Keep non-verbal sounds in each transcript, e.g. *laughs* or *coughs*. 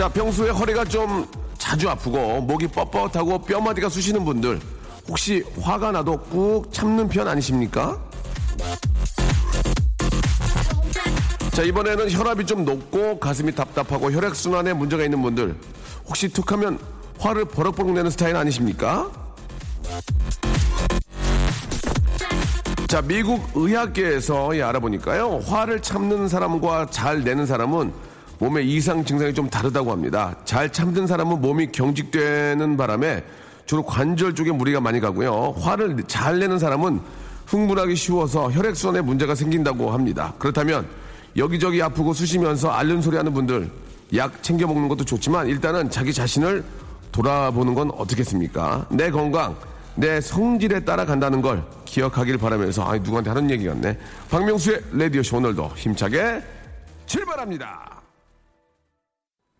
자, 평소에 허리가 좀 자주 아프고 목이 뻣뻣하고 뼈마디가 쑤시는 분들 혹시 화가 나도 꾹 참는 편 아니십니까? 자, 이번에는 혈압이 좀 높고 가슴이 답답하고 혈액순환에 문제가 있는 분들 혹시 툭하면 화를 버럭버럭 내는 스타일 아니십니까? 자, 미국 의학계에서 예, 알아보니까요. 화를 참는 사람과 잘 내는 사람은 몸의 이상 증상이 좀 다르다고 합니다. 잘 참는 사람은 몸이 경직되는 바람에 주로 관절 쪽에 무리가 많이 가고요. 화를 잘 내는 사람은 흥분하기 쉬워서 혈액순환에 문제가 생긴다고 합니다. 그렇다면 여기저기 아프고 쑤시면서 앓는 소리 하는 분들 약 챙겨 먹는 것도 좋지만 일단은 자기 자신을 돌아보는 건 어떻겠습니까? 내 건강, 내 성질에 따라간다는 걸 기억하길 바라면서 아 누구한테 하는 얘기 같네. 박명수의 라디오쇼 오늘도 힘차게 출발합니다.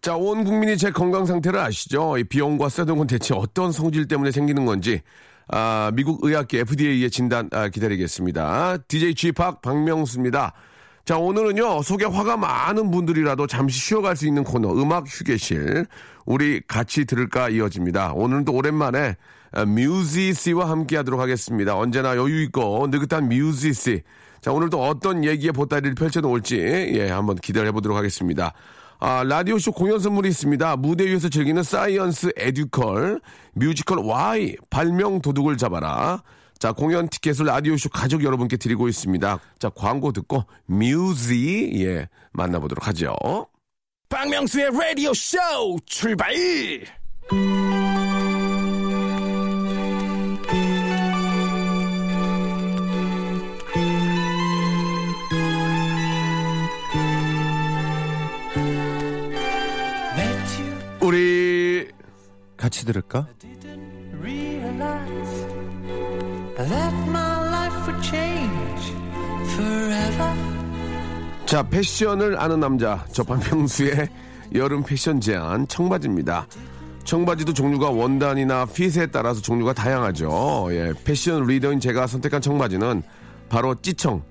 자, 온 국민이 제 건강 상태를 아시죠? 이 비용과 써둔 건 대체 어떤 성질 때문에 생기는 건지, 아, 미국 의학계 FDA의 진단 아, 기다리겠습니다. DJ G 박 박명수입니다. 자, 오늘은요, 속에 화가 많은 분들이라도 잠시 쉬어갈 수 있는 코너, 음악 휴게실. 우리 같이 들을까 이어집니다. 오늘도 오랜만에 아, 뮤지 씨와 함께 하도록 하겠습니다. 언제나 여유있고 느긋한 뮤지 씨. 자, 오늘도 어떤 얘기의 보따리를 펼쳐놓을지, 예, 한번 기다려 보도록 하겠습니다. 아, 라디오쇼 공연 선물이 있습니다. 무대 위에서 즐기는 science 에듀컬, 뮤지컬 Y, 발명 도둑을 잡아라. 자, 공연 티켓을 라디오쇼 가족 여러분께 드리고 있습니다. 자, 광고 듣고 뮤지, 예, 만나보도록 하죠. 박명수의 라디오 쇼 출발! 같이 들을까? realize that my life would change forever. 자, 패션을 아는 남자, 저 박명수의 여름 패션 제안 청바지입니다. 청바지도 종류가 원단이나 핏에 따라서 종류가 다양하죠. 예, 패션 리더인 제가 선택한 청바지는 바로 찌청.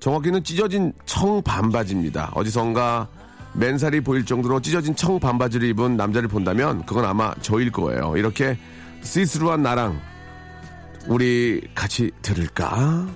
정확히는 찢어진 청 반바지입니다. 어디선가 맨살이 보일 정도로 찢어진 청 반바지를 입은 남자를 본다면 그건 아마 저일 거예요. 이렇게 시스루한 나랑 우리 같이 들을까?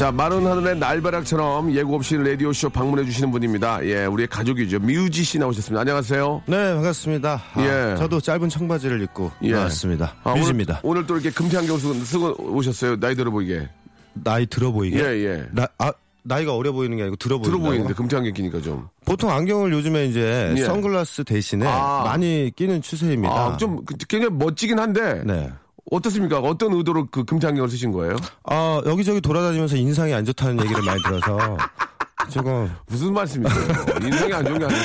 자, 마른 하늘의 날벼락처럼 예고 없이 라디오쇼 방문해 주시는 분입니다. 예, 우리의 가족이죠. 뮤지 씨 나오셨습니다. 안녕하세요. 네, 반갑습니다. 아, 예. 저도 짧은 청바지를 입고 예. 나왔습니다. 아, 뮤지입니다. 오늘, 오늘 또 이렇게 금태 안경 쓰고, 쓰고 오셨어요. 나이 들어 보이게. 나이 들어 보이게? 예, 예. 나, 아, 나이가 어려 보이는 게 아니고 들어 보이는 들어 보이는데 금태 안경 끼니까 좀. 보통 안경을 요즘에 이제 예. 선글라스 대신에 아. 많이 끼는 추세입니다. 아, 좀 그- 굉장히 멋지긴 한데 네. 어떻습니까? 어떤 의도로 그 금태 안경을 쓰신 거예요? 아, 여기저기 돌아다니면서 인상이 안 좋다는 얘기를 많이 들어서 지금 무슨 말씀이세요? 인상이 안 좋은 게 아니고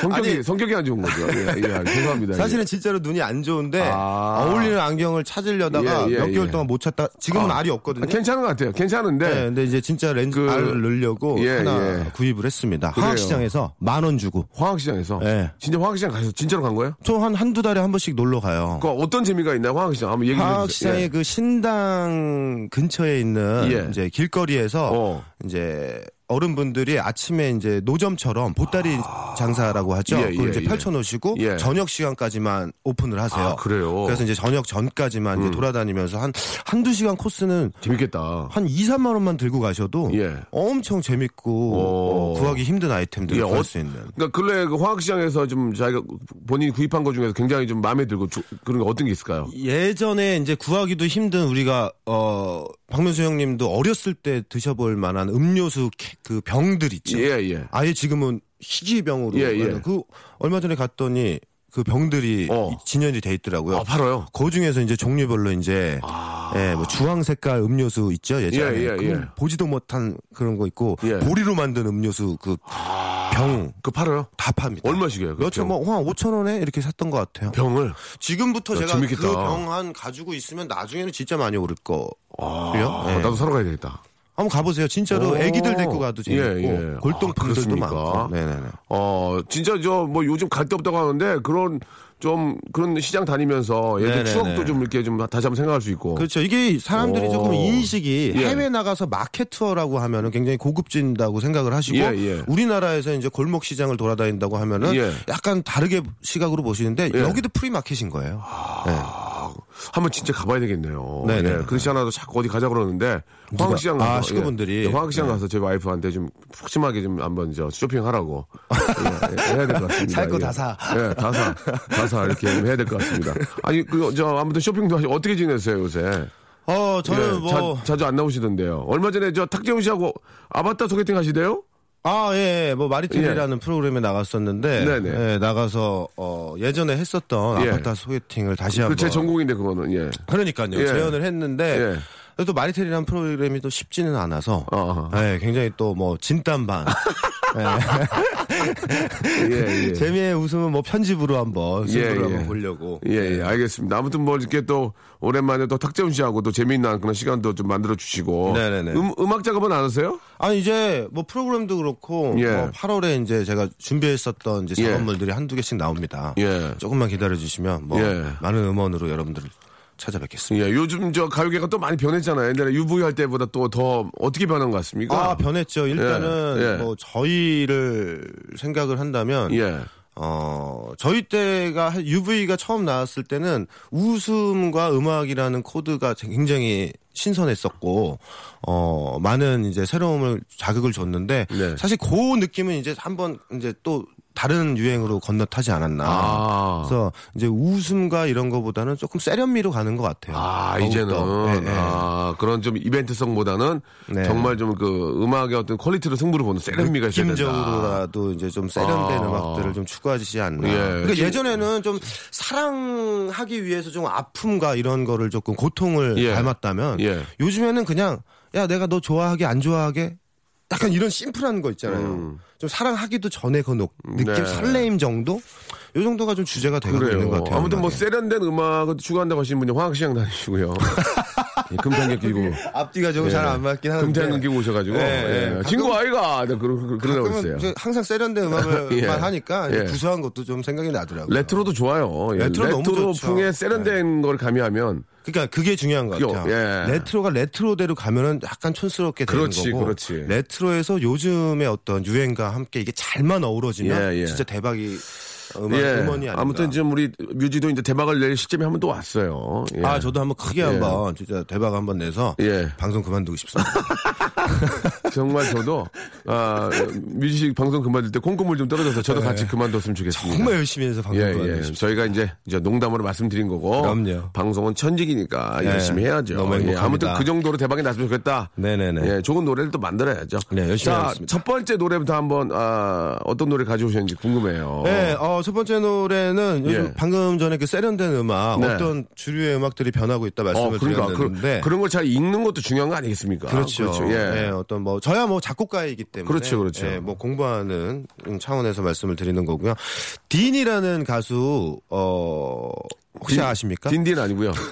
성격이 아니. 성격이 안 좋은 거죠. 예, 예, 죄송합니다. 사실은 진짜로 눈이 안 좋은데 아. 어울리는 안경을 찾으려다가 예, 예, 몇 개월 예. 동안 못 찾다 지금은 아. 알이 없거든요. 아, 괜찮은 것 같아요. 괜찮은데 네, 근데 이제 진짜 렌즈 그- 알을 넣으려고 예, 하나 예. 구입을 했습니다. 화학시장에서 만 원 주고. 화학시장에서 예. 진짜 화학시장 가서 진짜로 간 거예요? 저 한 한두 달에 한 번씩 놀러 가요. 그 어떤 재미가 있나요? 화학시장 한번 얘기 좀 해주세요. 화학시장의 예. 그 신당 근처에 있는 예. 이제 길거리에서 어. 이제 어른분들이 아침에 이제 노점처럼 보따리 장사라고 하죠. 예, 그걸 예, 이제 예. 펼쳐 놓으시고 예. 저녁 시간까지만 오픈을 하세요. 아, 그래요? 그래서 이제 저녁 전까지만 이제 돌아다니면서 한 한두 시간 코스는 재밌겠다. 한 2, 3만 원만 들고 가셔도 예. 엄청 재밌고 오. 어, 구하기 힘든 아이템들을 예, 구할 어- 수 있는. 그러니까 근래 그 화학 시장에서 좀 자기가 본인이 구입한 것 중에서 굉장히 좀 마음에 들고 주- 그런 게 어떤 게 있을까요? 예전에 이제 구하기도 힘든 우리가 어 박명수 형님도 어렸을 때 드셔볼 만한 음료수 캐- 그 병들 있죠. 예, 예. 아예 지금은 희귀병으로 예, 예. 그 얼마 전에 갔더니 그 병들이 어. 진연이 돼 있더라고요. 아, 팔아요? 그 중에서 이제 종류별로 이제 예, 뭐 주황 색깔 음료수 있죠 예전에 예, 예, 예. 보지도 못한 그런 거 있고 예. 보리로 만든 음료수 그병다그 팔아요? 팝니다. 얼마씩이에요? 그 몇천 병? 뭐한 5천 원에 이렇게 샀던 것 같아요. 병을? 지금부터 야, 제가 재밌겠다. 그 병 한 가지고 있으면 나중에는 진짜 많이 오를 거 요. 아, 예. 나도 사러 가야 되겠다. 한번 가보세요. 진짜로 오. 애기들 데리고 가도 재밌고 예, 예. 골동품들도 아? 많고. 네네네. 어, 진짜 저 뭐 요즘 갈 데 없다고 하는데 그런 좀 그런 시장 다니면서 예전. 추억도 좀 이렇게 좀 다시 한번 생각할 수 있고. 그렇죠. 이게 사람들이 오. 조금 인식이 예. 해외 나가서 마켓 투어라고 하면은 굉장히 고급진다고 생각을 하시고 예, 예. 우리나라에서 이제 골목 시장을 돌아다닌다고 하면은 예. 약간 다르게 시각으로 보시는데 예. 여기도 flea market인 거예요. 네. 한번 진짜 가봐야 되겠네요. 네네. 예, 그렇지 않아도 자꾸 어디 가자 그러는데 황학시장? 가서 아, 식구분들이? 예, 황학시장 네. 가서 제 와이프한테 좀 푸짐하게 좀 한번 저 쇼핑하라고 *laughs* 예, 예, 해야 될 것 같습니다. 살거 예. 다 사. 예, 다 사, 다 사 이렇게 좀 해야 될 것 같습니다. 아니 그저 아무튼 쇼핑도 하시 어떻게 지내세요 요새? 어, 저는 예, 뭐 자, 주안 나오시던데요. 얼마 전에 저 탁재훈 씨하고 아바타 소개팅 하시대요? 아, 예, 예. 뭐 마리텔이라는 프로그램에 나갔었는데 네네. 예, 나가서 어, 예전에 했었던 예. 아바타 소개팅을 다시 한번 그제 전공인데 그거는 예. 그러니까요. 예. 재연을 했는데 예. 또 마리텔이라는 프로그램이 또 쉽지는 않아서 어. 예, 굉장히 또 뭐 진땀반 *laughs* 예, 예. 재미의 웃음은 뭐 편집으로 한번 승부를 예, 예. 한번 보려고 예, 예, 알겠습니다. 아무튼 뭐 이렇게 또 오랜만에 또 탁재훈 씨하고 또 재미있는 그런 시간도 좀 만들어 주시고. 네네네. 음, 음악 작업은 안 하세요? 아니 이제 뭐 프로그램도 그렇고 예. 뭐 8월에 이제 제가 준비했었던 이제 예. 작업물들이 한두 개씩 나옵니다. 예. 조금만 기다려 주시면 뭐 예. 많은 음원으로 여러분들을 찾아뵙겠습니다. 예, 요즘 저 가요계가 또 많이 변했잖아요. 옛날에 UV 할 때보다 또 더 어떻게 변한 것 같습니까? 아 변했죠. 일단은 예, 예. 뭐 저희를 생각을 한다면 예. 어 저희 때가 UV가 처음 나왔을 때는 웃음과 음악이라는 코드가 굉장히 신선했었고 어 많은 이제 새로움을 자극을 줬는데 네. 사실 그 느낌은 이제 한번 이제 또 다른 유행으로 건너타지 않았나. 아. 그래서 이제 웃음과 이런 거보다는 조금 세련미로 가는 것 같아요. 아. 이제는. 예, 예. 아, 그런 좀 이벤트성보다는 네. 정말 좀 그 음악의 어떤 quality로 승부를 보는 세련미가 있어야 된다. 느낌적으로라도 이제 좀 세련된 아. 음악들을 좀 추구하지 않나. 예. 그러니까 예전에는 좀 사랑하기 위해서 좀 아픔과 이런 거를 조금 고통을 예. 닮았다면 예. 요즘에는 그냥 야 내가 너 좋아하게 안 좋아하게 약간 이런 심플한 거 있잖아요. 좀 사랑하기도 전에 그 노- 느낌 음. 네. 설레임 정도 요 정도가 좀 주제가 되고 있는 것. 같아요. 아무튼 뭐. 세련된 음악을 추구한다고 하시는 분이 황학시장 다니시고요. *laughs* 예, 금테안경 끼고. 앞뒤가 좀잘안 맞긴 하는데. 금테안경 끼고 오셔가지고. 예, 예. 예. 친구 아이가. 네, 그러, 그러, 그러라고 가끔은 했어요. 이제 항상 세련된 음악을만 *laughs* 예. 하니까 예. 구수한 것도 좀 생각이 나더라고요. retro도 좋아요. 예, 레트로 너무 좋죠. 풍의 세련된 걸 가미하면. 그러니까 그게 중요한 것 같아요. 예. retro가 retro대로 가면은 약간 촌스럽게 되는 그렇지, 거고 그렇지. retro에서 요즘의 어떤 유행과 함께 이게 잘만 어우러지면 예, 예. 진짜 대박이 음악, 예. 음원이 아닌가. 아무튼 지금 우리 뮤지도 이제 대박을 낼 시점이 한번 또 왔어요. 예. 아 저도 한번 크게 한번 진짜 대박 한번 내서 예. 방송 그만두고 싶습니다. *laughs* 정말 저도 아 뮤지식 방송 그만둘 때 콩고물 좀 떨어져서 저도 같이 그만뒀으면 좋겠습니다. 네. 정말 열심히 해서 방송 예, 그만두고 예. 싶습니다. 저희가 이제, 이제 농담으로 말씀드린 거고. 그럼요. 방송은 천직이니까 예, 열심히 해야죠. 너무 예, 행복합니다. 아무튼 그 정도로 대박이 났으면 좋겠다. 네네네. 예, 좋은 노래를 또 만들어야죠. 네, 열심히 자, 하겠습니다. 첫 번째 노래부터 한번, 아, 어떤 노래 가져오셨는지 궁금해요. 네, 어, 첫 번째 노래는 요즘 예. 방금 전에 그 세련된 음악, 네. 어떤 주류의 음악들이 변하고 있다 어, 말씀을 그러니까. 드렸는데. 그, 런 걸 잘 읽는 것도 중요한 거 아니겠습니까? 그렇죠. 예. 예, 어떤 뭐 저야 뭐 작곡가이기 때문에 그렇죠, 그렇죠. 예, 뭐 공부하는 차원에서 말씀을 드리는 거고요. 딘이라는 가수 어 혹시 딘- 아십니까? 딘딘 아니고요. *laughs*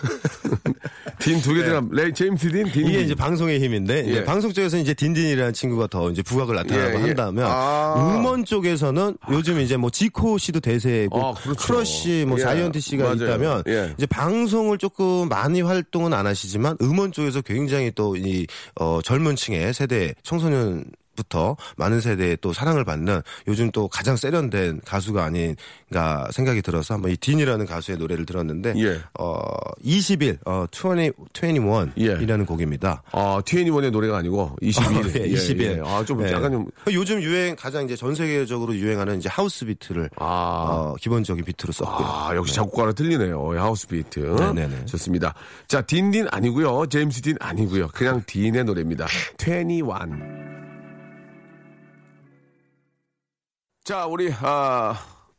딘 두 개 들어가면 레이 제임스 딘, 딘. 이게 이제 방송의 힘인데 이제 예. 방송 쪽에서 이제 딘딘이라는 친구가 더 이제 두각을 나타나고 예, 예. 한다면 아. 음원 쪽에서는 요즘 이제 뭐 지코 씨도 대세고 아, 그렇죠. 크러쉬 뭐 예, 자이언티 씨가 맞아요. 있다면 예. 이제 방송을 조금 많이 활동은 안 하시지만 음원 쪽에서 굉장히 또이 어, 젊은 층의 세대 청소년 부터 많은 세대의 또 사랑을 받는 요즘 또 가장 세련된 가수가 아닌가 생각이 들어서 한번 이 딘이라는 가수의 노래를 들었는데 예. 어 20일 어 20, 21이라는 곡입니다. 아, 2NE1의 노래가 아니고 21일. *laughs* 예, 20일. 아, 좀 예. 약간 좀 요즘 유행 가장 이제 전 세계적으로 유행하는 이제 house beat를 아. 어, 기본적인 비트로 썼고요. 아, 역시 작곡가랑 틀리네요. house beat. 네네네. 좋습니다. 자, 딘딘 아니고요. 제임스 딘 아니고요. 그냥 딘의 노래입니다. *laughs* 21. 자, 우리 아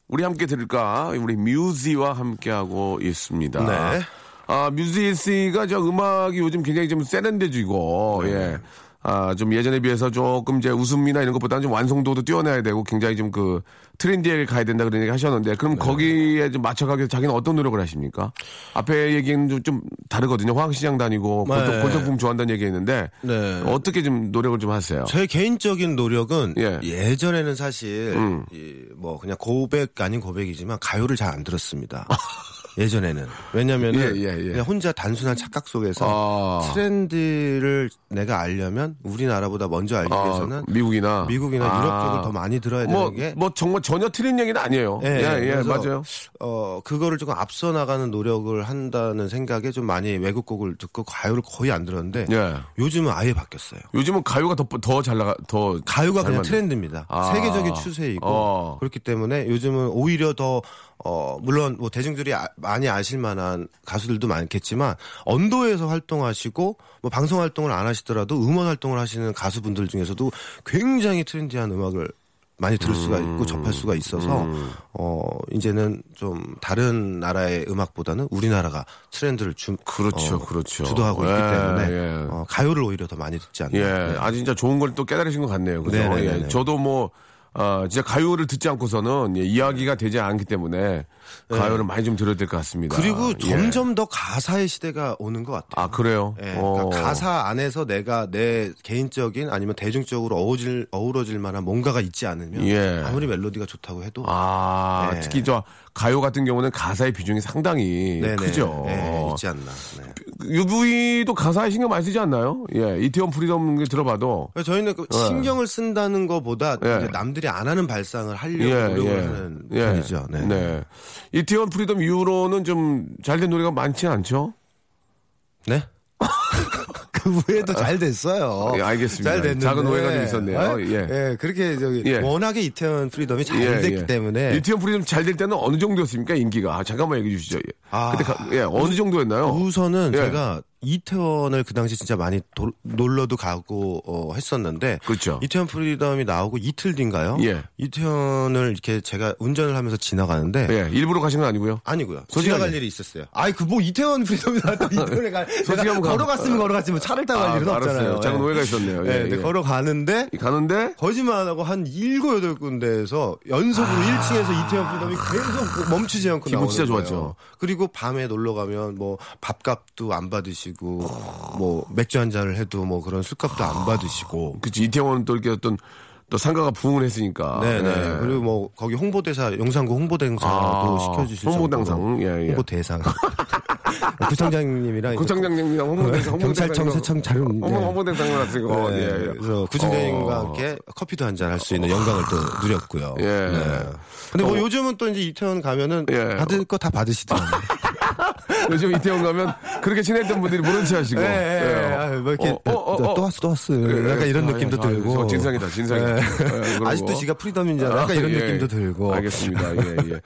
우리 함께 들을까? 우리 뮤지와 함께 하고 있습니다. 네. 아, 뮤지 씨가 저 음악이 요즘 굉장히 좀 세련돼지고 네. 예. 아, 좀 예전에 비해서 조금 이제 웃음이나 이런 것보다는 좀 완성도도 뛰어나야 되고 굉장히 좀 그 트렌디하게 가야 된다 그런 얘기 하셨는데 그럼 네. 거기에 좀 맞춰가기 위해서 자기는 어떤 노력을 하십니까? 앞에 얘기는 좀, 좀 다르거든요. 화학시장 다니고 네. 골- 골동품 좋아한다는 얘기 했는데 네. 어떻게 좀 노력을 좀 하세요? 제 개인적인 노력은 예. 예. 전에는 사실 음. 이, 뭐 그냥 고백 아닌 고백이지만 가요를 잘 안 들었습니다. *laughs* 예전에는 왜냐면은 예, 예, 예. 혼자 단순한 착각 속에서 아. 트렌드를 내가 알려면 우리나라보다 먼저 알기 아, 위해서는 미국이나 미국이나 아. 유럽 쪽을 더 많이 들어야 되는 뭐, 게뭐 정말 전혀 틀린 얘기는 아니에요. 예, 예, 그래서, 맞아요. 어, 그거를 조금 앞서 나가는 노력을 한다는 생각에 좀 많이 외국 곡을 듣고 가요를 거의 안 들었는데 예. 요즘은 아예 바뀌었어요. 요즘은 가요가 더, 더 잘 나가, 더. 가요가 잘 그냥 트렌드입니다. 아. 세계적인 추세이고 어. 그렇기 때문에 요즘은 오히려 더 어, 물론 뭐 대중들이 아- 많이 아실 만한 가수들도 많겠지만 언도에서 활동하시고 뭐 방송 활동을 안 하시더라도 음원 활동을 하시는 가수분들 중에서도 굉장히 트렌디한 음악을 많이 들을 수가 음. 있고 접할 수가 있어서 어 이제는 좀 다른 나라의 음악보다는 우리나라가 트렌드를 주, 그렇죠, 어, 그렇죠. 주도하고 있기 예, 때문에 예. 어, 가요를 오히려 더 많이 듣지 않나. 예, 네. 아주 진짜 좋은 걸 또 깨달으신 것 같네요. 그죠? 네네네네. 예, 저도 뭐, 아, 진짜 가요를 듣지 않고서는 예, 이야기가 되지 않기 때문에 가요를 많이 좀 들어야 될 것 같습니다. 네. 그리고 예. 점점 더 가사의 시대가 오는 것 같아요. 아, 그래요? 예, 어. 그러니까 가사 안에서 내가 내 개인적인 아니면 대중적으로 어우질, 어우러질 만한 뭔가가 있지 않으면 예. 아무리 멜로디가 좋다고 해도 아, 네. 특히 저 가요 같은 경우는 가사의 비중이 상당히 네네, 크죠. 예, 있지 않나. 네. UV도 가사에 신경 많이 쓰지 않나요? 예, 이태원 Freedom 들어봐도. 그래서 저희는 그 신경을 쓴다는 것보다 예. 남들이 안 하는 발상을 하려고 예, 노력을 예. 하는 예. 편이죠. 네. 네. 이태원 Freedom 이후로는 좀 잘된 노래가 많지 않죠? 네? *laughs* 그 외에도 잘 됐어요. 예, 알겠습니다. 잘 됐는데. 작은 오해가 좀 있었네요. 어? 예. 예, 그렇게 저기 예. 워낙에 이태원 Freedom이 잘 예, 됐기 예. 때문에 이태원 Freedom 잘 될 때는 어느 정도였습니까? 인기가. 아, 잠깐만 얘기해 주시죠. 예. 아. 그때 가- 예, 어느 정도였나요? 우선은 예. 제가 이태원을 그 당시 진짜 많이 도- 놀러도 가고 어, 했었는데 그렇죠. 이태원 Freedom이 나오고 이틀 뒤인가요? 예. 이태원을 이렇게 제가 운전을 하면서 지나가는데 예, 일부러 가신 건 아니고요. 아니고요. 지나갈 일이 있었어요. 아이 그 뭐 이태원 Freedom이 나왔다 *laughs* 이태원에 가. 내가 걸어갔으면 걸어갔지만 차를 타고 갈 아, 일은 없잖아요. 작은 예. 오해가 있었네요. 예, 예, 예. 걸어가는데 가는데 거짓말 안 하고 한 일곱 여덟 군데에서 연속으로 1층에서 이태원 Freedom이 계속 멈추지 않고 아. 기분 나오는 진짜 거예요. 좋았죠. 그리고 밤에 놀러 가면 뭐 밥값도 안 받으시고 뭐 맥주 한 잔을 해도 뭐 그런 술값도 안 받으시고 그치 이태원은 또 이렇게 어떤 또 상가가 부흥을 했으니까. 네네. 예. 그리고 뭐 거기 홍보대사 용산구 홍보대사도 아, 시켜주실 홍보대상. 예, 예. 홍보대상 *laughs* 구청장님이랑 이제 구청장님, 홍보대상, 경찰청 세청 잘 홍보, 홍보대상을 하시고. 네, 예, 예. 그래서 구청장님과 어. 함께 커피도 한 잔 할 수 있는 영광을 또 누렸고요. 예. 네. 근데 뭐 어. 요즘은 또 이제 이태원 가면은 예. 받을 거 다 받으시더라고요. *laughs* 요즘 이태원 가면 그렇게 친했던 분들이 모른 체 하시고. 예, 예, 예. 아, 뭐 이렇게 어, 어, 어, 또, 어. 또 왔어, 또 왔어. 예, 약간 이런 아, 느낌도 아, 들고. 저 진상이다, 진상이다. 예. 예, 그러고. 아직도 지가 프리덤인잖아. 약간 이런 예, 느낌도 들고. 알겠습니다. 예, 예.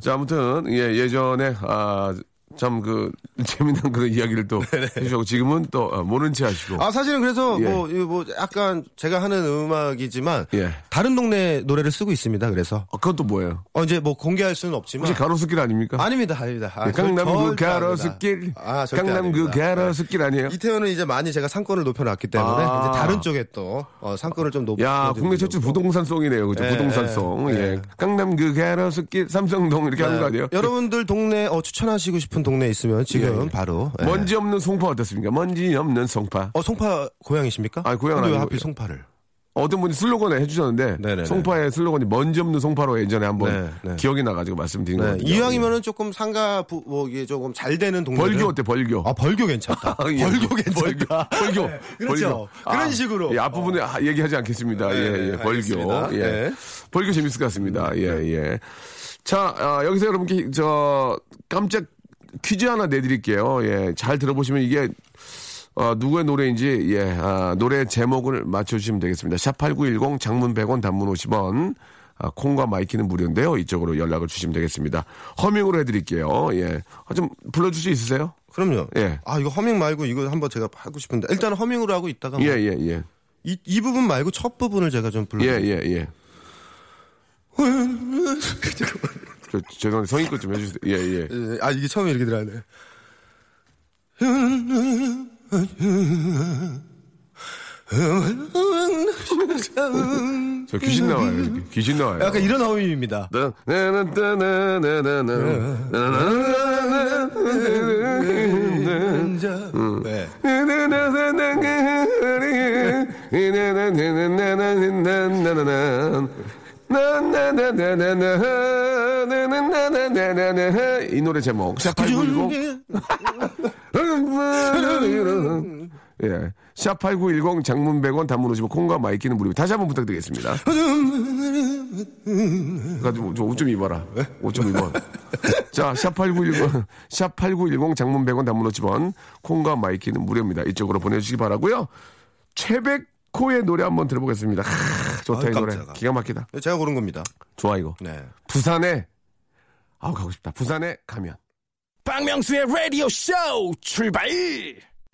자, 아무튼, 예, 예전에, 아, 참 그, *laughs* 재미난 그런 이야기를 또 *laughs* 해주시고, 지금은 또 아, 모른 체 하시고. 아 사실은 그래서 예. 뭐, 뭐 약간 제가 하는 음악이지만 예. 다른 동네 노래를 쓰고 있습니다. 그래서 아, 그건 또 뭐예요? 어 이제 뭐 공개할 수는 없지만 혹시 가로수길 아닙니까? 아닙니다, 아닙니다. 아, 예, 강남 절- 그 가로수길. 아, 강남 그 아닙니다. 가로수길 아니에요? 이태원은 이제 많이 제가 상권을 높여놨기 때문에 아. 이제 다른 쪽에 또 어, 상권을 좀 높여. 야, 국내 최초 부동산송이네요. 그죠? 예, 부동산송. 예, 예. 예. 강남 그 가로수길 삼성동 이렇게 하는 거 아니에요? 여러분들 동네 어, 추천하시고 싶은 동네 있으면 지금 예, 예. 바로 예. 먼지 없는 송파 어떻습니까? 먼지 없는 송파. 어 송파 고향이십니까? 근데 왜 아니고. 하필 송파를? 어떤 분이 슬로건을 해주셨는데 네네네. 송파의 슬로건이 먼지 없는 송파로 예전에 한번 네, 네. 기억이 나가지고 말씀드린 네, 거예요. 이왕이면은 조금 상가 부, 뭐 이게 조금 잘 되는 동네. 벌교 어때 벌교? 아 벌교 괜찮다. *laughs* 예. 벌교 괜찮다. *laughs* 벌교. 네, 그렇죠. 벌교. 그런 아, 식으로. 예, 앞부분에 아, 얘기하지 않겠습니다. 네, 예, 예. 네, 벌교. 예. 네. 벌교 재밌을 것 같습니다. 예, 예. 자, 아, 여기서 여러분께 저 깜짝 퀴즈 하나 내드릴게요. 예. 잘 들어보시면 이게 어, 누구의 노래인지, 예, 아, 노래 제목을 맞춰주시면 되겠습니다. 샵8910 장문 100원 단문 50원. 아, 콩과 my K는 무료인데요. 이쪽으로 연락을 주시면 되겠습니다. 허밍으로 해드릴게요. 예. 아, 좀 불러줄 수 있으세요? 그럼요. 예. 아 이거 허밍 말고 이거 한번 제가 하고 싶은데 일단 허밍으로 하고 있다가 뭐 예, 예, 예. 이, 이 부분 말고 첫 부분을 제가 좀 불러. 예, 예, 예. *laughs* 저, 죄송한데 성의껏 좀 해주세요. 예, 예. 예, 아 이게 처음에 이렇게 들어가네. 저 귀신 나와요. 이렇게. 귀신 나와요. 약간 이런 허밍입니다. 네. 이 노래 제목 샵8910 예. 샵8910 장문 100원 단문 50원 콩과 my K는 무료입니다. 다시 한번 부탁드리겠습니다. 가지고 옷좀 입어라. 옷 좀 입어. 자, 샵8910 샵8910 장문 100원 단문 50원 콩과 my K는 무료입니다. 이쪽으로 보내 주시기 바라고요. 최백호의 노래 한번 들어보겠습니다. 하, 좋다 아유, 이 노래. 깜짝아. 기가 막히다. 제가 고른 겁니다. 좋아 이거. 네. 부산에 아우 가고 싶다. 부산에 가면. 박명수의 라디오 쇼 출발!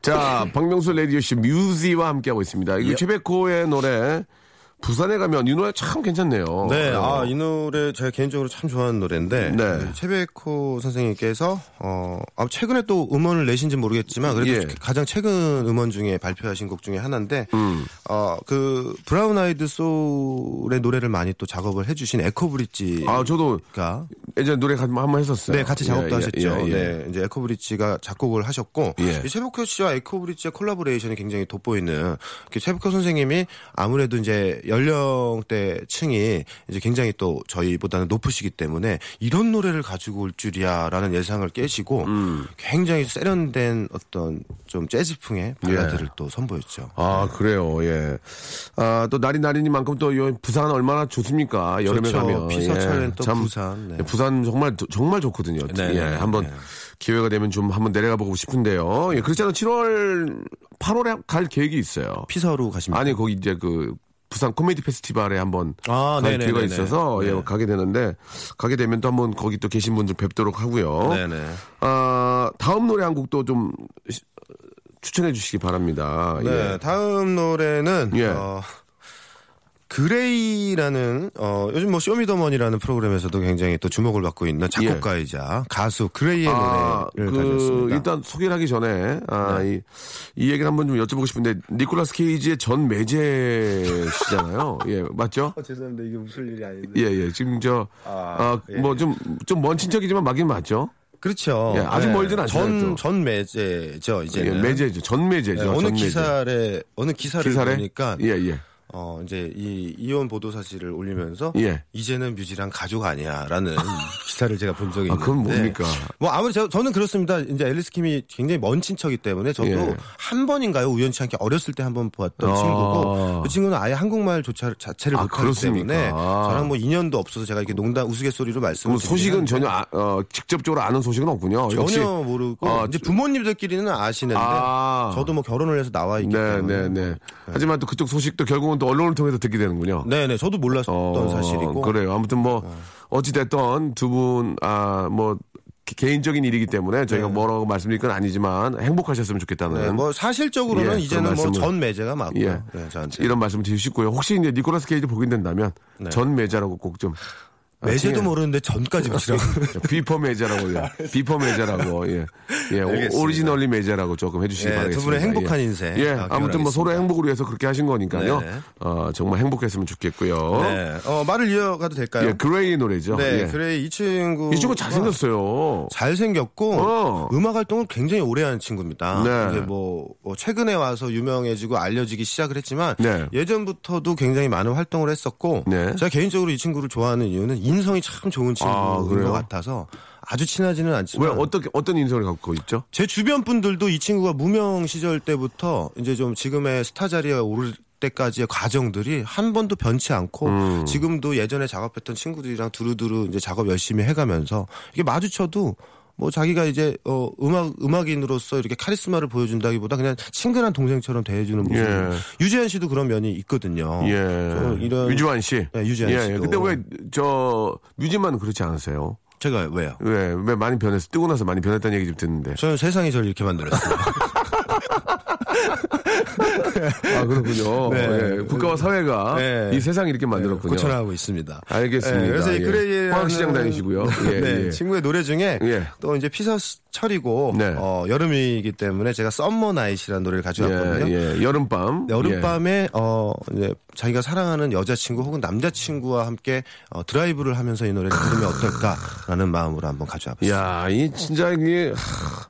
자, 박명수의 라디오쇼 뮤지와 함께하고 있습니다. 이거 예. 최백호의 노래 부산에 가면 이 노래 참 괜찮네요. 네, 어. 아, 이 노래 제가 개인적으로 참 좋아하는 노래인데 네. 그 최백호 선생님께서 어, 아, 최근에 또 음원을 내신지 모르겠지만 그래도 예. 가장 최근 음원 중에 발표하신 곡 중에 하나인데 음. 어, 그 브라운 아이드 소울의 노래를 많이 또 작업을 해주신 에코브릿지가 아, 저도 예전에 노래 가- 한번 했었어요. 네, 같이 작업도 예, 예, 하셨죠. 예, 예. 네, 이제 에코브릿지가 작곡을 하셨고 예. 이 최백호 씨와 에코브릿지의 콜라보레이션이 굉장히 돋보이는 최백호 선생님이 아무래도 이제 연령대 층이 이제 굉장히 또 저희보다는 높으시기 때문에 이런 노래를 가지고 올 줄이야라는 예상을 깨시고 음. 굉장히 세련된 어떤 좀 재즈풍의 발라드를 또 선보였죠. 아, 그래요, 예. 아, 또 날이 날이니만큼 또요 부산 얼마나 좋습니까? 여름에 좋죠. 가면. 피서철엔 또 참, 부산, 네. 예, 부산 정말, 정말 좋거든요. 네, 예, 네, 한번 네. 기회가 되면 좀 한번 내려가 보고 싶은데요. 예, 그렇잖아요. 7월, 8월에 갈 계획이 있어요. 피서로 가십니다. 아니, 거기 이제 그, 부산 코미디 페스티벌에 한번 아, 갈 네네네네. 기회가 있어서 예, 네. 가게 되는데 가게 되면 또 한번 거기 또 계신 분들 뵙도록 하고요. 네네. 아, 다음 노래 한 곡도 좀 시- 추천해 주시기 바랍니다. 네, 예. 다음 노래는 예. 어, 그레이라는 어, 요즘 뭐 쇼미더머니라는 프로그램에서도 굉장히 또 주목을 받고 있는 작곡가이자 가수 그레이의 예. 아, 노래를 그, 가져왔습니다. 일단 소개를 하기 전에, 아, 네. 이, 이 얘기를 한번 좀 여쭤보고 싶은데, 니콜라스 케이지의 전 매제시잖아요. *laughs* 예, 맞죠? 죄송합니다. 이게 무슨 일이 아닌데. 예, 예. 지금 저, 아, 아, 예. 뭐 좀, 좀 먼 친척이지만 맞긴 맞죠? 그렇죠. 예, 아직 멀진 않잖아요, 또. 전, 전 매제죠, 예, 이제는. 매제죠. 전 매제죠. 네, 어느 전 매제. 기사에, 어느 기사를 기사래? 보니까 예, 예. 어, 이제 이 이혼 보도 사실을 올리면서 예. 이제는 뮤지랑 가족 아니야라는 *laughs* 기사를 제가 본 적이 아, 있는데 그건 뭡니까? 뭐 아무리 저, 저는 그렇습니다. 이제 앨리스 킴이 굉장히 먼 친척이기 때문에 저도 예. 한 번인가요 우연치 않게 어렸을 때 한 번 보았던 아. 친구고 그 친구는 아예 한국말 조차 자체를 아, 못하기 그렇습니까? 때문에 아. 저랑 뭐 인연도 없어서 제가 이렇게 농담 우스갯소리로 말씀을 소식은 전혀, 아, 어, 직접적으로 아는 소식은 없군요. 전혀 모르고 아, 이제 부모님들끼리는 아시는데 아. 저도 뭐 결혼을 해서 나와 있기 네, 때문에 네, 네. 하지만 또 그쪽 소식도 결국은 또 언론을 통해서 듣게 되는군요. 네네 저도 몰랐던 어, 사실이고 그래요. 아무튼 뭐 어찌됐던 두 분 아 뭐 개인적인 일이기 때문에 저희가 뭐라고 말씀드릴 건 아니지만 행복하셨으면 좋겠다는 네, 뭐 사실적으로는 예, 이제는 뭐 전 매제가 맞고요. 예. 네. 이런 말씀을 드리고 싶고요. 혹시 이제 니콜라스 케이지 보게 된다면 네. 전 매자라고 꼭 좀 매제도 ting해. 모르는데 전까지 붙이라고. *laughs* 비퍼 매제라고, 요 비퍼 매제라고, 예. 예, 알겠습니다. 오리지널리 매제라고 조금 해주시기 네, 바라겠습니다. 두 분의 행복한 예. 인생. 예, 아, 아무튼 뭐 서로 기원하겠습니다. 행복을 위해서 그렇게 하신 거니까요. 네. 어, 정말 행복했으면 좋겠고요. 네. 어, 말을 이어가도 될까요? 예, 그레이 노래죠. 네, 예. 그레이 이 친구 이 친구 잘생겼어요. 잘생겼고 어. 음악 활동을 굉장히 오래 하는 친구입니다. 네. 뭐 어, 최근에 와서 유명해지고 알려지기 시작을 했지만 네. 예전부터도 굉장히 많은 활동을 했었고 네. 제가 개인적으로 이 친구를 좋아하는 이유는 인성이 참 좋은 친구인 아? 것 같아서 아주 친하지는 왜 않지만 어떻게 어떤 인성을 갖고 있죠? 제 주변 분들도 이 친구가 무명 시절 때부터 이제 좀 지금의 스타 자리에 오를 때까지의 과정들이 한 번도 변치 않고 음. 지금도 예전에 작업했던 친구들이랑 두루두루 이제 작업 열심히 해가면서 이게 마주쳐도 뭐 자기가 이제 어 음악 음악인으로서 이렇게 카리스마를 보여준다기보다 그냥 친근한 동생처럼 대해주는 모습. 예. 유재현 씨도 그런 면이 있거든요. 예. 저 이런 유주환 씨. 네, 유주환 예, 예. 씨도. 근데 왜 저 뮤지만 그렇지 않으세요? 제가 왜요? 왜, 왜 많이 변했어? 뜨고 나서 많이 변했다는 얘기 좀 듣는데. 저는 세상이 저를 이렇게 만들었어요. *laughs* 아, 그렇군요. *laughs* 네. 예, 국가와 사회가 네. 이 세상을 이렇게 만들었군요. 고쳐나가고 있습니다. 알겠습니다. 네, 그래서 이 예. 그레이의 화학시장 다니시고요. *laughs* 예, 네, 예. 친구의 노래 중에 예. 또 이제 피서철이고 네. 어, 여름이기 때문에 제가 Summer Night이라는 노래를 가져왔거든요. 예, 예. 여름밤. 네, 여름밤에 어 이제 자기가 사랑하는 여자친구 혹은 남자친구와 함께 어, 드라이브를 하면서 이 노래를 들으면 어떨까라는 마음으로 한번 가져와 예. 봤습니다. 야, 이 진짜 이게 하,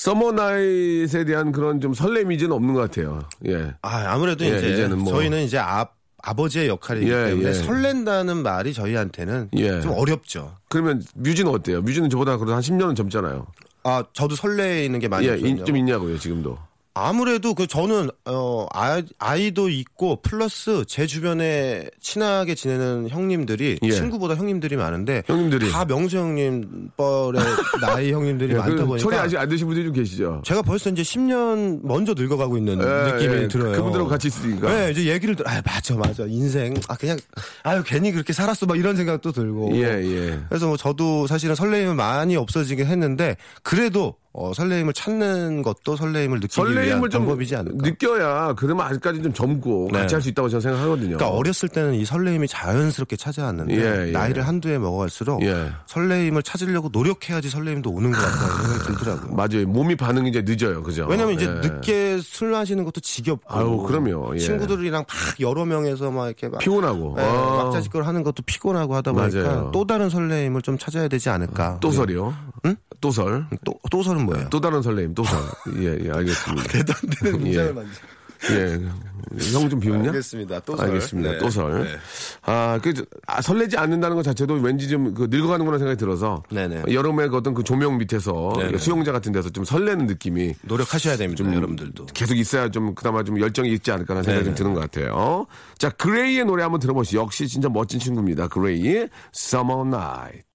summer night에 대한 그런 좀 설렘이 이제는 없는 것 같아요. 예. 아, 아무래도 예, 이제 이제는 뭐- 저희는 이제 아, 아버지의 역할이기 예, 때문에 예. 설렌다는 말이 저희한테는 예. 좀 어렵죠. 그러면 뮤지는 어때요? 뮤지는 저보다 그래도 한 10년은 젊잖아요. 아, 저도 설레이는 게 많이 예. 인- 좀 있냐고요, 지금도. 아무래도 그 저는 어 아, 아이도 있고 플러스 제 주변에 친하게 지내는 형님들이 예. 친구보다 형님들이 많은데 형님들이. 다 명수 형님 뻘의 *laughs* 나이 형님들이 예, 많다 그 보니까 철이 아직 안 드신 분들이 좀 계시죠? 제가 벌써 이제 10년 먼저 늙어가고 있는 예, 느낌이 예, 들어요. 그분들하고 같이 있으니까. 네, 이제 얘기를 들, 아 맞아 맞아 인생 아 그냥 아유 괜히 그렇게 살았어 막 이런 생각도 들고. 예, 예. 그래서 뭐 저도 사실은 설레임은 많이 없어지긴 했는데 그래도 어, 설레임을 찾는 것도 설레임을 느끼기 위한 설레임을 좀 방법이지 않을까. 느껴야 그러면 아직까지 좀 젊고 네. 같이 할 수 있다고 저는 생각하거든요. 그러니까 어렸을 때는 이 설레임이 자연스럽게 찾아왔는데 예, 예. 나이를 한두해 먹어갈수록 예. 설레임을 찾으려고 노력해야지 설레임도 오는 것 같다는 생각이 들더라고요. 맞아요. 몸이 반응이 이제 늦어요. 그죠? 왜냐면 이제 예. 늦게 술 마시는 것도 지겹고 아유, 그럼요. 예. 친구들이랑 막 여러 명에서 막 이렇게 막 피곤하고. 예, 아. 막자지껄 하는 것도 피곤하고 하다 보니까 맞아요. 또 다른 설레임을 좀 찾아야 되지 않을까. 또 설이요? 응? 또 설? 또, 또설 은 뭐예요? 또 다른 설레임, 또 설. 예, 예, 알겠습니다. 대도 안 되는 예. 문장을 만지. 예. 형 좀 비웃냐? 알겠습니다. 또 설. 알겠습니다. 네. 또 설. 네. 아, 그, 아, 설레지 않는다는 것 자체도 왠지 좀 그 늙어가는구나 생각이 들어서. 네네. 여름에 그 어떤 그 조명 밑에서 네네. 수영장 같은 데서 좀 설레는 느낌이 노력하셔야 됩니다, 여러분들도. 계속 있어야 좀 그나마 좀 열정이 있지 않을까라는 생각이 좀. 드는 것 같아요. 자, 그레이의 노래 한번 들어보시죠. 역시 진짜 멋진 친구입니다. 그레이, Summer Night.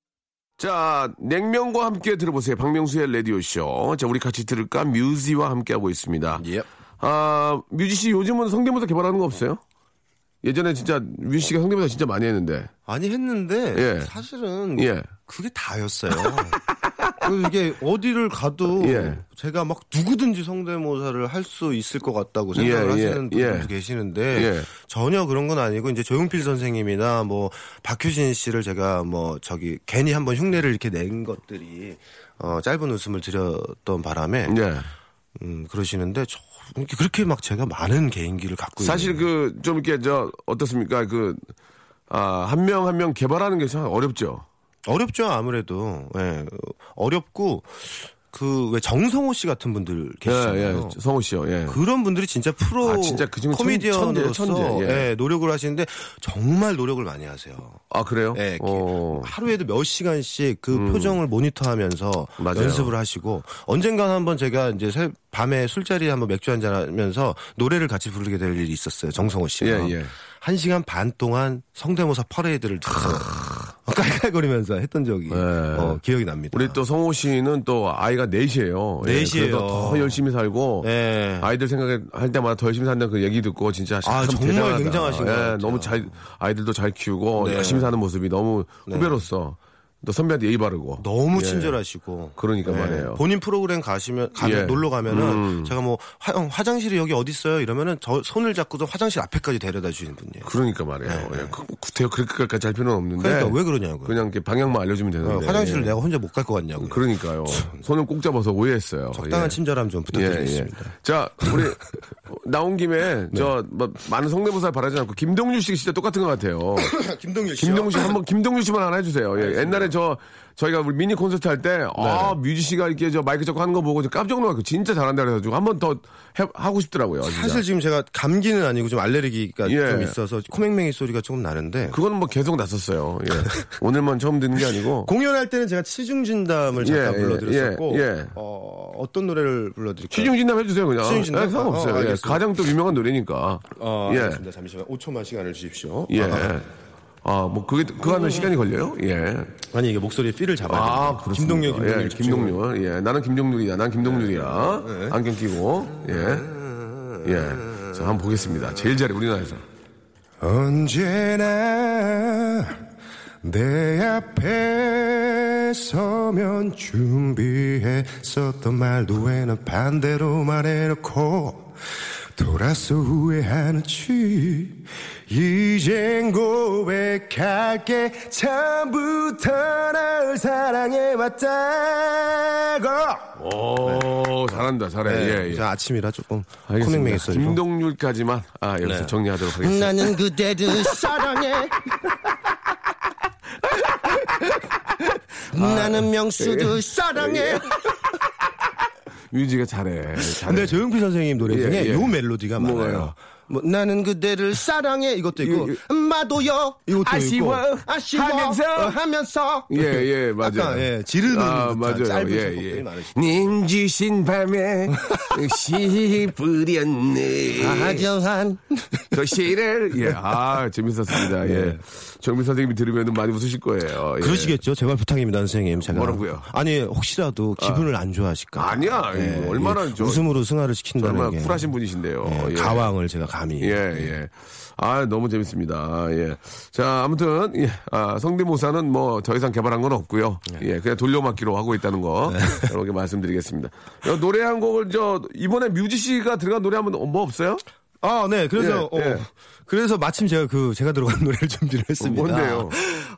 자, 냉면과 함께 들어보세요. 박명수의 라디오쇼. 자, 우리 같이 들을까? 뮤지와 함께하고 있습니다. 예. 아, 뮤지 씨 요즘은 성대모사 개발하는 거 없어요? 예전에 진짜 뮤지 씨가 성대모사 진짜 많이 했는데. 많이 했는데 예. 사실은 예. 그게 다였어요. *laughs* 그리고 이게 어디를 가도 예. 제가 막 누구든지 성대모사를 할 수 있을 것 같다고 생각을 예, 하시는 예, 분들도 예. 계시는데 예. 전혀 그런 건 아니고 이제 조용필 선생님이나 뭐 박효신 씨를 제가 뭐 저기 괜히 한번 흉내를 이렇게 낸 것들이 어 짧은 웃음을 드렸던 바람에 예. 음 그러시는데 저 그렇게 막 제가 많은 개인기를 갖고 사실 그, 좀 이렇게 저, 어떻습니까? 그, 아, 한 명 한 명 개발하는 게 참 어렵죠. 어렵죠 아무래도 예 어렵고 그 왜 정성호 씨 같은 분들 예, 계시잖아요. 예. 성호 씨요, 예. 그런 분들이 진짜 프로 아, 진짜 그 코미디언으로서 천재예요, 천재, 예. 예, 노력을 하시는데 정말 노력을 많이 하세요. 아, 그래요? 예, 어. 하루에도 몇 시간씩 그 표정을 모니터하면서 맞아요. 연습을 하시고 언젠가 한번 제가 이제 새- 밤에 술자리에 한번 맥주 한잔 하면서 노래를 같이 부르게 될 일이 있었어요. 정성호 씨랑. 예, 예. 한 시간 반 동안 성대모사 퍼레이드를 들어서 깔깔거리면서 했던 적이 예. 어, 기억이 납니다. 우리 또 성호 씨는 또 아이가 넷이에요. 예, 넷이에요. 그래서 더 열심히 살고 예. 아이들 생각할 때마다 더 열심히 산다는 그 얘기 듣고 진짜 참 아, 정말 대단하다. 굉장하신 것 예. 너무 잘 아이들도 잘 키우고 네. 열심히 사는 모습이 너무 네. 후배로서 또 선배한테 예의 바르고. 너무 예. 친절하시고. 그러니까 네. 말이에요. 본인 프로그램 가시면 가면 예. 놀러 가면은 음. 제가 뭐 화, 형, 화장실이 여기 어디 있어요 이러면은 저 손을 잡고서 화장실 앞에까지 데려다 주시는 분이에요. 그러니까 말이에요. 예. 그- 구태여 그렇게까지 할 필요는 없는데. 네. 그러니까 왜 그러냐고요. 그냥 이렇게 방향만 알려주면 되는데. 어, 화장실을 예. 내가 혼자 못 갈 것 같냐고요. 그러니까요. 손을 꼭 잡아서 오해했어요. 적당한 예. 친절함 좀 부탁드리겠습니다. 자, 우리 *laughs* 나온 김에 저 뭐, 많은 성대모사 바라지 않고 김동률 씨 진짜 똑같은 것 같아요. *coughs* 김동률 김동률 씨 한번 김동률 씨만 하나 해주세요. 예, 옛날에 저 저희가 우리 미니 콘서트 할 때 아, 뮤지 씨가 이렇게 저 마이크 잡고 하는 거 보고 깜짝 놀랐고 진짜 잘한다 그래가지고 한 번 더 하고 싶더라고요. 진짜. 사실 지금 제가 감기는 아니고 좀 알레르기가 예. 좀 있어서 코맹맹이 소리가 조금 나는데 그거는 뭐 계속 났었어요. 예. *laughs* 오늘만 처음 듣는 게 아니고. 공연할 때는 제가 치중 진담을 잠깐 예, 예, 불러드렸었고 예, 예. 어, 어떤 노래를 불러드릴까요? 취중진담 해주세요 그냥. 취중진담? 예, 상관없어요. 어, 예, 알겠습니다. 가장 또 유명한 노래니까. 어, 예. 알겠습니다. 잠시만 5초만 시간을 주십시오. 예. 아, 아, 뭐 그게 그거 하는 시간이 걸려요? 예. 아니 이게 목소리에 필을 잡아야 아, 됩니다. 그렇습니까? 김동률, 김동률, 예, 김동률. 예, 나는 김동률이야. 난 김동률이야. 안경 끼고. 예. 예. 자, 한번 보겠습니다. 제일 잘해, 우리나라에서. 언제나 내 앞에 서면 준비했었던 말도 왜는 반대로 말해놓고 돌아서 후회하는지 이젠 고백할게 처음부터 널 사랑해왔다고 오, 잘한다, 잘해. 예, 예. 저 아침이라 조금. 코맹맹했어요 김동률까지만, 아, 여기서 네. 정리하도록 하겠습니다. 나는 그대를 사랑해. *laughs* 나는 명수도 사랑해. 뮤지가 잘해. *laughs* 잘해. 근데 조용필 선생님 노래 중에 예, 예. 요 멜로디가 많아요. 뭐가요? 뭐, 나는 그대를 사랑해 이것도 있고 이- 마도요 이것도 아쉬워 있고 아쉬워 하면서. 어, 하면서 예, 예, 맞아요. 약간, 예, 지르는 아, 듯한 맞아요. 짧은 예, 예. 님 주신 밤에 시 뿌렸네. 다정한 그 시를 예, 아 재밌었습니다. 예, 정민 선생님이 들으면 많이 웃으실 거예요. 예. 그러시겠죠 제발 부탁입니다 선생님 제가 뭐라고요? 아니 혹시라도 기분을 안 좋아하실까 아니야, 얼마나 저- 웃음으로 승화를 시킨다는 게 쿨하신 분이신데요. 예, 예. 가왕을 제가 감히 예, 예. 아, 너무 재밌습니다. 예. 자, 아무튼, 예. 아, 성대모사는 뭐 더 이상 개발한 건 없고요. 예. 그냥 돌려막기로 하고 있다는 거. *laughs* 여러분께 말씀드리겠습니다. 어, 노래 한 곡을 저, 이번에 뮤지 씨가 들어간 노래 한번 뭐 없어요? 아, 네. 그래서 예, 예. 어, 그래서 마침 제가 그 제가 들어간 노래를 준비를 했습니다. 뭔데요?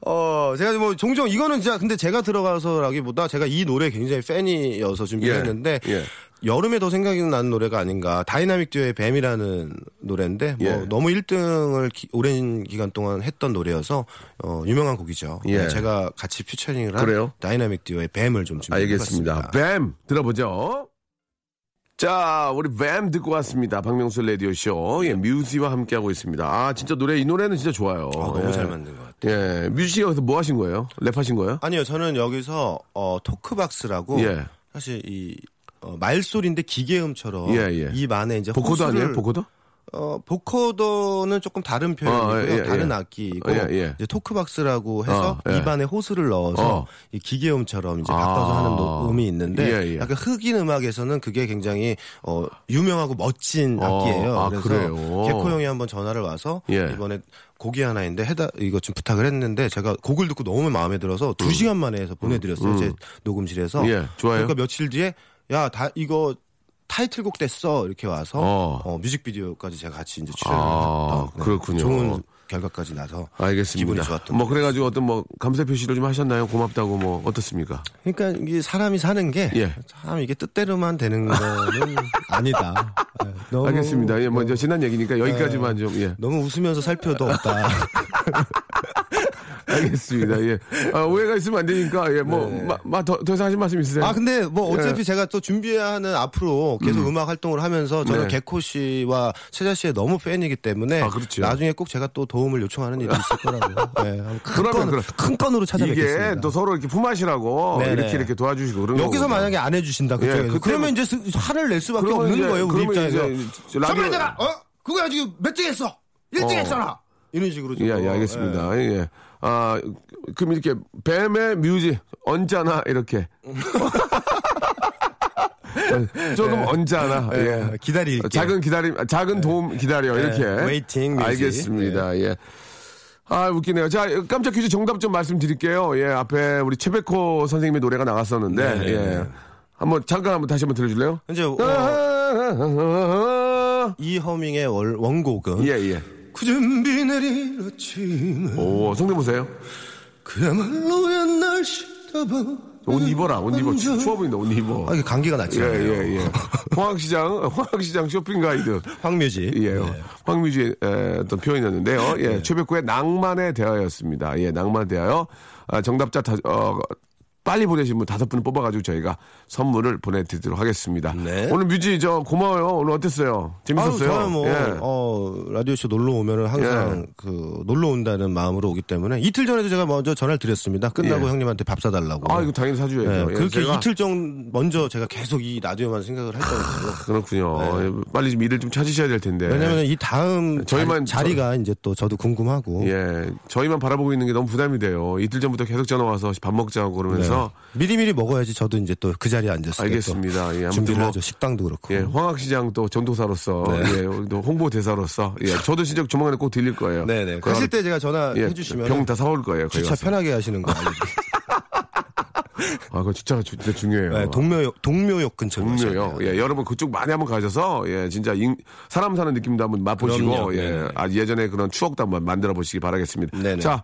어, 제가 뭐 종종 이거는 진짜 근데 제가 들어가서라기보다 제가 이 노래 굉장히 팬이어서 준비를 예, 했는데 예. 여름에 더 생각이 나는 노래가 아닌가. 다이나믹 듀오의 뱀이라는 노래인데 뭐 예. 너무 1등을 오랜 기간 동안 했던 노래여서 어, 유명한 곡이죠. 예. 네, 제가 같이 featuring을 한 그래요? 다이나믹 듀오의 뱀을 좀 준비했습니다. 알겠습니다. 뱀 들어보죠. 자, 우리 뱀 듣고 왔습니다. 박명수 라디오 쇼. 예, 뮤지와 함께 하고 있습니다. 아, 진짜 노래 이 노래는 진짜 좋아요. 아, 너무 예. 잘 만든 것 같아요. 예, 뮤지 여기서 뭐 하신 거예요? 랩 하신 거예요? 아니요, 저는 여기서 어, talk box라고 예. 사실 이 어, 말소리인데 기계음처럼 예, 예. 입 안에 이제 vocoder 호스를- 아니에요? vocoder? 어, vocoder는 조금 다른 표현이고요. 어, 예, 예, 다른 예. 악기이고 어, 예, 예. 이제 talk box라고 해서 어, 예. 입 안에 호스를 넣어서 어. 이 기계음처럼 이제 아. 바꿔서 하는 노- 음이 있는데. 약간 흑인 음악에서는 그게 굉장히 어, 유명하고 멋진 어, 악기예요. 아, 그래서? 개코 형이 한번 전화를 와서 예. 이번에 곡이 하나인데 해다 이거 좀 부탁을 했는데 제가 곡을 듣고 너무 마음에 들어서 두 시간 만에 해서 보내드렸어요 제 녹음실에서. 음. 예, 좋아요. 그러니까 며칠 뒤에 야 다 이거 타이틀곡 됐어 이렇게 와서 어. 어, 뮤직비디오까지 제가 같이 이제 출연을 아, 했던, 네, 그렇군요. 좋은 결과까지 나서 알겠습니다. 기분이 좋았던. 뭐 그래가지고 어떤 뭐 감사 표시를 좀 하셨나요? 고맙다고 뭐 어떻습니까? 그러니까 이게 사람이 사는 게 예. 참 이게 뜻대로만 되는 *laughs* 거는 아니다. 네, 너무, 알겠습니다. 예, 뭐 이제 지난 얘기니까 여기까지만 좀 예. 너무 웃으면서 살 필요도 없다. *laughs* 알겠습니다. 예. 아, 오해가 있으면 안 되니까 예, 뭐더더 이상 하신 말씀 있으세요? 아 근데 뭐 어차피 예. 제가 또 준비해야 하는 앞으로 계속 음. 악 활동을 하면서 저는 네. 개코 씨와 최자 씨의 너무 팬이기 때문에 아, 그렇죠. 나중에 꼭 제가 또 도움을 요청하는 일이 있을 거라고. *laughs* 네, 큰, 그러면 건, 큰 건으로 찾아뵙겠습니다. 이게 또 서로 이렇게 품앗이라고 네네. 이렇게 이렇게 도와주시고 그런 여기서 거거든요. 만약에 안 해주신다 그쪽에서 예, 그때 그러면 이제 스- 화를 낼 수밖에 그러면 없는 이제- 거예요 우리 그러면 입장에서. 저번에 내가 어 그거 가지고 몇 등 했어 1등 어. 했잖아 이런 식으로 좀 예, 예, 알겠습니다. 예. 예. 아, 그럼 이렇게 뱀의 뮤직 언짢아 이렇게. *laughs* 조금 언짢아. 예. 예, 기다릴게요. 작은 기다림, 작은 도움 기다려 이렇게. 웨이팅. 알겠습니다. 예. 아, 웃기네요. 자, 깜짝 퀴즈 정답 좀 말씀드릴게요. 예, 앞에 우리 최백호 선생님의 노래가 나갔었는데, 네, 네, 예. 네. 한번, 잠깐 한번 다시 한번 들려줄래요? 이제 어, 이 허밍의 월- 원곡은 예, 예. 그 준비 내린 아침에 오, 성대모사요? 그야말로 옛날 시다봐 옷 입어라, 옷 입어. 추, 추워 보인다, 옷 입어. 아, 이게 감기가 예, 났죠. 예, 예. 홍학시장, *laughs* 홍학시장 쇼핑 가이드. 황뮤지. 예, 네. 에, 어떤 표현이었는데요. 예, 최백구의 낭만에 대하였습니다. 예, 낭만에 대하여 아, 정답자 다, 어, 빨리 보내신 분 다섯 분을 뽑아가지고 저희가 선물을 보내드리도록 하겠습니다. 네. 오늘 뮤지 저 고마워요. 오늘 어땠어요? 재밌었어요? 아유, 저는 뭐, 예. 어, 라디오 쇼 놀러 오면은 항상 예. 그, 놀러 온다는 마음으로 오기 때문에 이틀 전에도 제가 먼저 전화를 드렸습니다. 끝나고 예. 형님한테 밥 사달라고. 아, 이거 당연히 사줘야죠. 예, 예, 그렇게 이틀 전 먼저 제가 계속 이 라디오만 생각을 할 정도로. 그렇군요. 예, 빨리 좀 일을 좀 찾으셔야 될 텐데. 네. 왜냐면 이 다음 저희만 자리, 가 이제 또 저도 궁금하고. 예, 저희만 바라보고 있는 게 너무 부담이 돼요. 이틀 전부터 계속 전화 와서 밥 먹자고 그러면서 미리미리 먹어야지 저도 이제 또 그 자리에 앉았어요. 알겠습니다. 예, 준비를 뭐- 하죠. 식당도 그렇고. 예, 황학시장 또 전도사로서, 네. 예, 또 홍보 대사로서, 예, 저도 진짜 조만간에 꼭 들릴 거예요. 네네. 그 가실 때 제가 전화해 예, 주시면 병 다 사올 거예요. 주차 가서. 편하게 하시는 거 알려드릴게요. *laughs* 아, 그 주차가 주- 진짜 중요해요. 네, 동묘역, 동묘역. 가셔야 돼요. 예, 여러분 그쪽 많이 한번 가셔서 예, 진짜 인- 사람 사는 느낌도 한번 맛보시고 그럼요. 예, 네네. 아, 예전에 그런 추억도 한번 만들어 보시기 바라겠습니다. 네네. 자,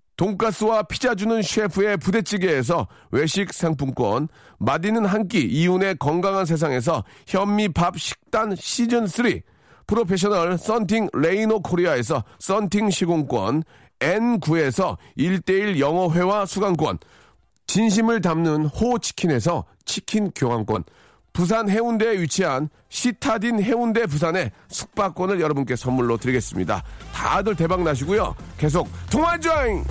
돈가스와 피자 주는 셰프의 부대찌개에서 외식 상품권, 맛있는 한 끼 이윤의 건강한 세상에서 현미밥 식단 시즌 3, 프로페셔널 썬팅 레이노 코리아에서 썬팅 시공권, N9에서 1대1 영어회화 수강권, 진심을 담는 호치킨에서 치킨 교환권, 부산 해운대에 위치한 시타딘 해운대 부산의 숙박권을 여러분께 선물로 드리겠습니다. 다들 대박 나시고요. 계속 통화 조잉!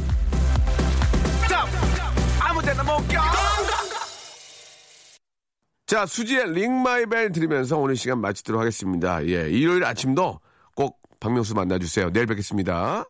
자, 수지의 링마이벨 들으면서 오늘 시간 마치도록 하겠습니다. 예, 일요일 아침도 꼭 박명수 만나주세요. 내일 뵙겠습니다.